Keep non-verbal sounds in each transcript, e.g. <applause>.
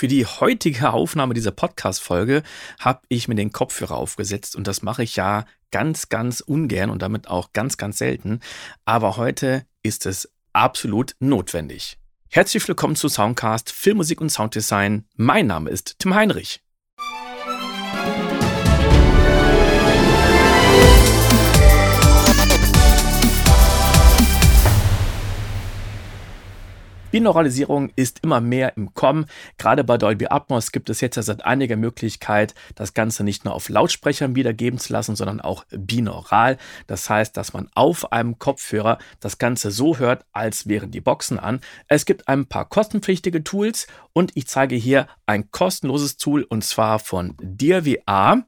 Für die heutige Aufnahme dieser Podcast-Folge habe ich mir den Kopfhörer aufgesetzt und das mache ich ja ganz, ganz ungern und damit auch ganz, ganz selten. Aber heute ist es absolut notwendig. Herzlich willkommen zu Soundcast Filmmusik und Sounddesign. Mein Name ist Tim Heinrich. Binauralisierung ist immer mehr im Kommen. Gerade bei Dolby Atmos gibt es jetzt ja seit einiger Möglichkeit, das Ganze nicht nur auf Lautsprechern wiedergeben zu lassen, sondern auch binaural. Das heißt, dass man auf einem Kopfhörer das Ganze so hört, als wären die Boxen an. Es gibt ein paar kostenpflichtige Tools und ich zeige hier ein kostenloses Tool und zwar von DirVR.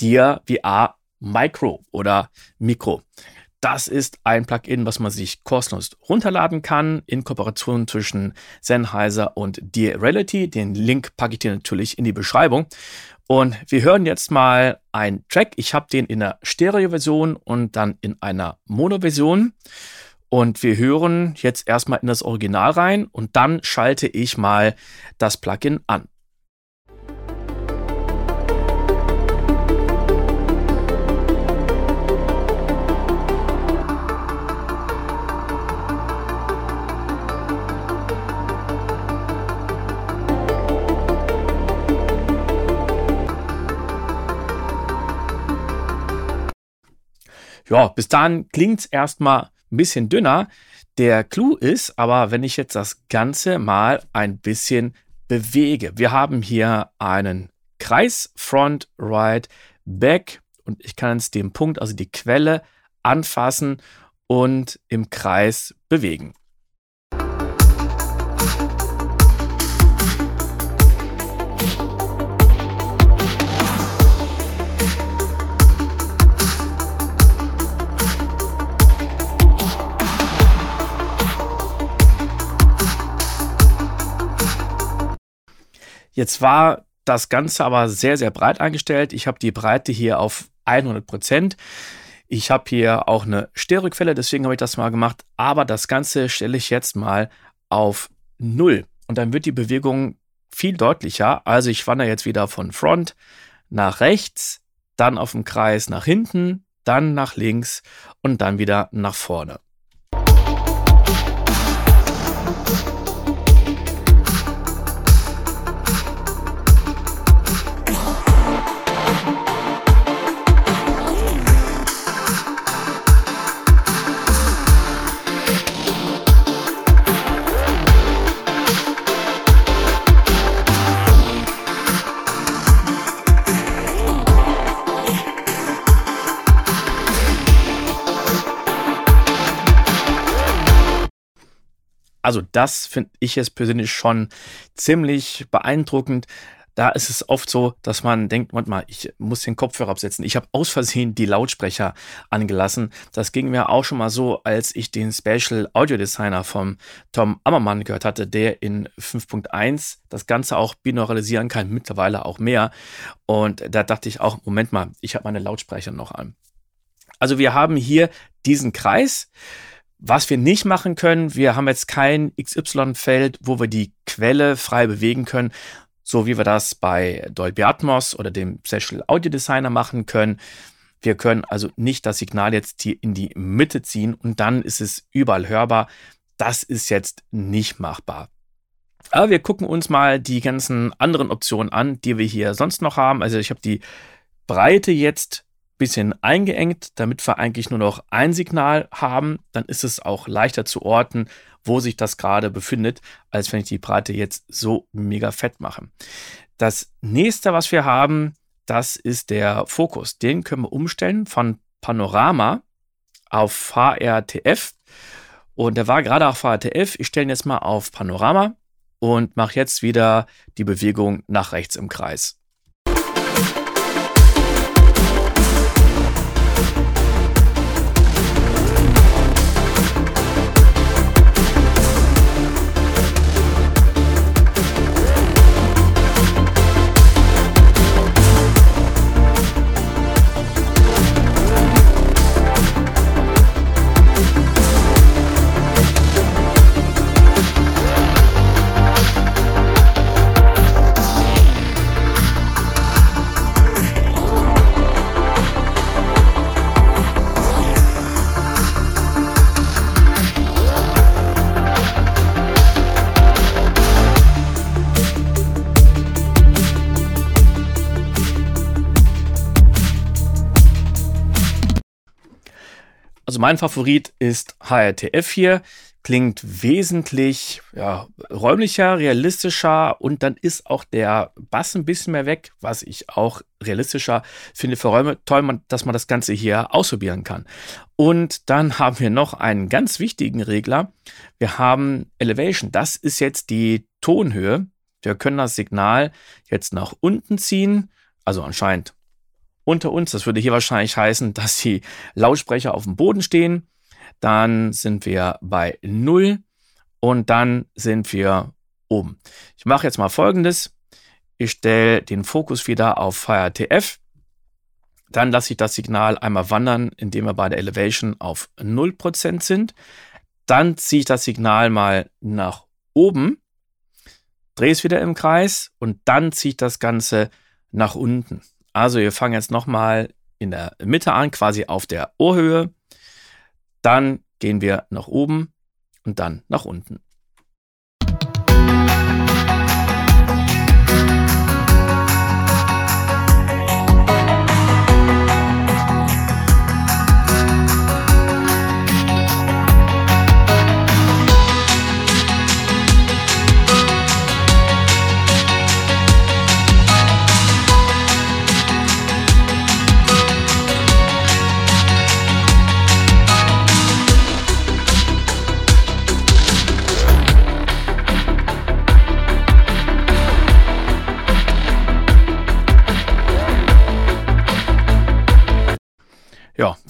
DirVR Micro oder Mikro. Das ist ein Plugin, was man sich kostenlos runterladen kann in Kooperation zwischen Sennheiser und Dear Reality. Den Link packe ich dir natürlich in die Beschreibung. Und wir hören jetzt mal einen Track. Ich habe den in der Stereo-Version und dann in einer Mono-Version. Und wir hören jetzt erstmal in das Original rein und dann schalte ich mal das Plugin an. Ja, bis dahin klingt es erstmal ein bisschen dünner. Der Clou ist aber, wenn ich jetzt das Ganze mal ein bisschen bewege. Wir haben hier einen Kreis, Front, Right, Back und ich kann jetzt den Punkt, also die Quelle, anfassen und im Kreis bewegen. Jetzt war das Ganze aber sehr, sehr breit eingestellt. Ich habe die Breite hier auf 100 Prozent. Ich habe hier auch eine Stereoquelle, deswegen habe ich das mal gemacht. Aber das Ganze stelle ich jetzt mal auf 0. Und dann wird die Bewegung viel deutlicher. Also ich wandere jetzt wieder von Front nach rechts, dann auf dem Kreis nach hinten, dann nach links und dann wieder nach vorne. Also das finde ich jetzt persönlich schon ziemlich beeindruckend. Da ist es oft so, dass man denkt, warte mal, ich muss den Kopfhörer absetzen. Ich habe aus Versehen die Lautsprecher angelassen. Das ging mir auch schon mal so, als ich den Special Audio Designer vom Tom Ammermann gehört hatte, der in 5.1 das Ganze auch binauralisieren kann, mittlerweile auch mehr. Und da dachte ich auch, Moment mal, ich habe meine Lautsprecher noch an. Also wir haben hier diesen Kreis. Was wir nicht machen können, wir haben jetzt kein XY-Feld, wo wir die Quelle frei bewegen können, so wie wir das bei Dolby Atmos oder dem Special Audio Designer machen können. Wir können also nicht das Signal jetzt hier in die Mitte ziehen und dann ist es überall hörbar. Das ist jetzt nicht machbar. Aber wir gucken uns mal die ganzen anderen Optionen an, die wir hier sonst noch haben. Also ich habe die Breite jetzt bisschen eingeengt, damit wir eigentlich nur noch ein Signal haben. Dann ist es auch leichter zu orten, wo sich das gerade befindet, als wenn ich die Breite jetzt so mega fett mache. Das nächste, was wir haben, das ist der Fokus. Den können wir umstellen von Panorama auf VRTF. Und der war gerade auf VRTF. Ich stelle ihn jetzt mal auf Panorama und mache jetzt wieder die Bewegung nach rechts im Kreis. Mein Favorit ist HRTF hier. Klingt wesentlich ja, räumlicher, realistischer und dann ist auch der Bass ein bisschen mehr weg, was ich auch realistischer finde für Räume. Toll, dass man das Ganze hier ausprobieren kann. Und dann <laughs> haben wir noch einen ganz wichtigen Regler. Wir haben Elevation. Das ist jetzt die Tonhöhe. Wir können das Signal jetzt nach unten ziehen, also anscheinend unter uns. Das würde hier wahrscheinlich heißen, dass die Lautsprecher auf dem Boden stehen. Dann sind wir bei 0 und dann sind wir oben. Ich mache jetzt mal folgendes. Ich stelle den Fokus wieder auf FireTF. Dann lasse ich das Signal einmal wandern, indem wir bei der Elevation auf 0% sind. Dann ziehe ich das Signal mal nach oben, drehe es wieder im Kreis und dann ziehe ich das Ganze nach unten. Also wir fangen jetzt nochmal in der Mitte an, quasi auf der Ohrhöhe. Dann gehen wir nach oben und dann nach unten.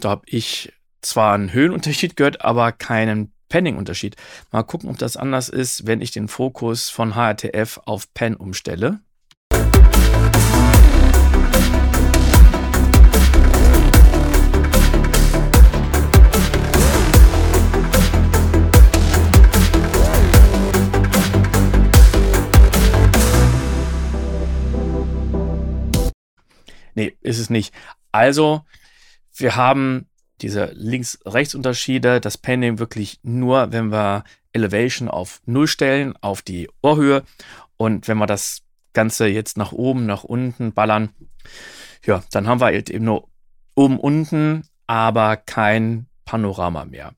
Da habe ich zwar einen Höhenunterschied gehört, aber keinen Panning-Unterschied. Mal gucken, ob das anders ist, wenn ich den Fokus von HRTF auf Pen umstelle. Nee, ist es nicht. Also wir haben diese Links-Rechts-Unterschiede, das Panning wirklich nur, wenn wir Elevation auf Null stellen, auf die Ohrhöhe. Und wenn wir das Ganze jetzt nach oben, nach unten ballern, ja, dann haben wir halt eben nur oben, unten, aber kein Panorama mehr.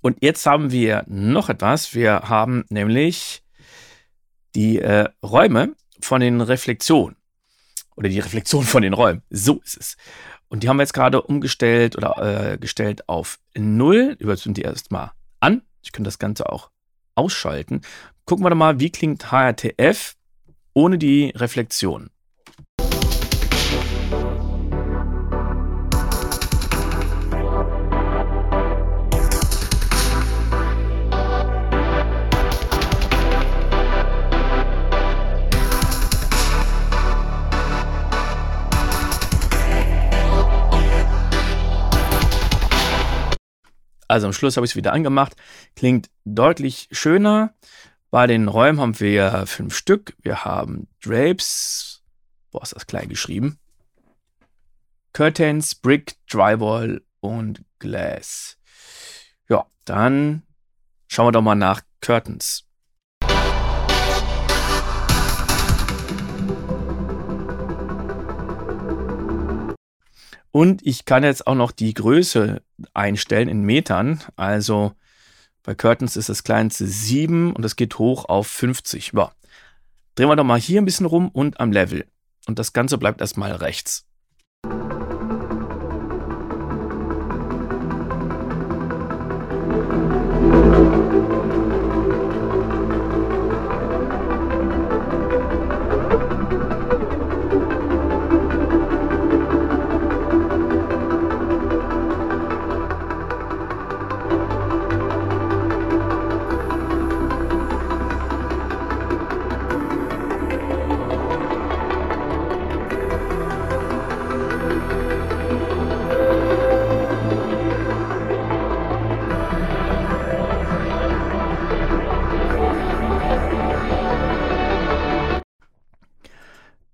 Und jetzt haben wir noch etwas. Wir haben nämlich die äh, Räume von den Reflexionen. Oder die Reflexion von den Räumen. So ist es. Und die haben wir jetzt gerade umgestellt oder äh, gestellt auf 0. Überzünden die erstmal an. Ich könnte das Ganze auch ausschalten. Gucken wir doch mal, wie klingt HRTF ohne die Reflexion. Also am Schluss habe ich es wieder angemacht. Klingt deutlich schöner. Bei den Räumen haben wir fünf Stück. Wir haben Drapes. Boah, ist das klein geschrieben. Curtains, Brick, Drywall und Glass. Ja, dann schauen wir doch mal nach Curtains. Und ich kann jetzt auch noch die Größe einstellen in Metern. Also bei Curtains ist das kleinste 7 und das geht hoch auf 50. Ja. Drehen wir doch mal hier ein bisschen rum und am Level. Und das Ganze bleibt erstmal rechts.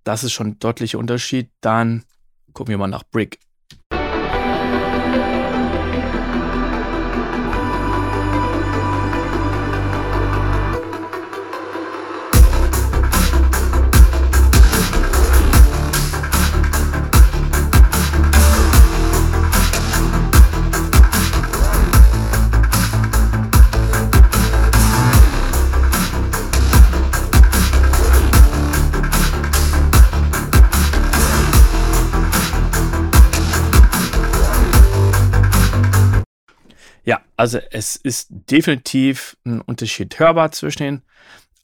Das ist schon ein deutlicher Unterschied. Dann gucken wir mal nach Brick. Also es ist definitiv ein Unterschied hörbar zwischen den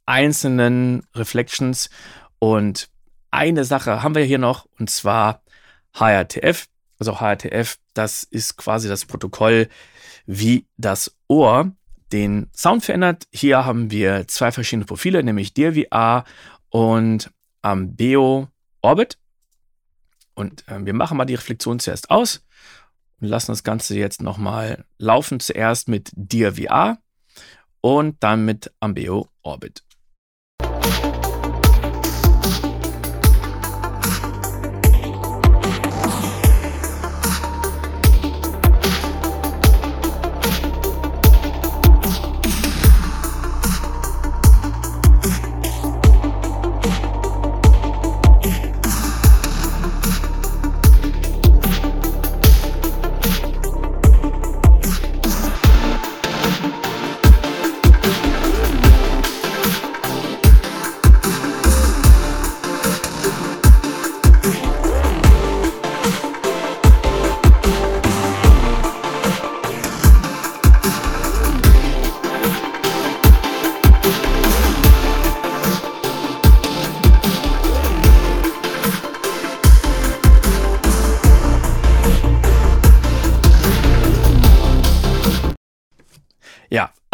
einzelnen Reflections. Und eine Sache haben wir hier noch, und zwar HRTF. Also HRTF, das ist quasi das Protokoll, wie das Ohr den Sound verändert. Hier haben wir zwei verschiedene Profile, nämlich DLVA und Ambeo Orbit. Und äh, wir machen mal die Reflexion zuerst aus und lassen das Ganze jetzt nochmal laufen. Zuerst mit DLVA und dann mit Ambeo Orbit.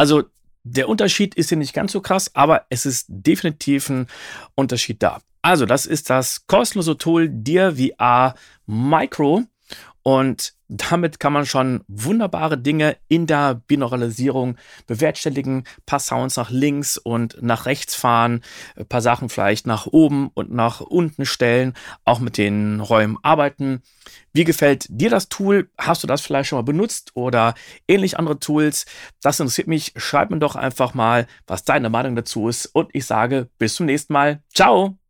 Also der Unterschied ist hier nicht ganz so krass, aber es ist definitiv ein Unterschied da. Also, das ist das kostenlose Tool Dir VR Micro und damit kann man schon wunderbare Dinge in der Binauralisierung bewerkstelligen. Ein paar Sounds nach links und nach rechts fahren, ein paar Sachen vielleicht nach oben und nach unten stellen, auch mit den Räumen arbeiten. Wie gefällt dir das Tool? Hast du das vielleicht schon mal benutzt oder ähnlich andere Tools? Das interessiert mich. Schreib mir doch einfach mal, was deine Meinung dazu ist. Und ich sage bis zum nächsten Mal. Ciao!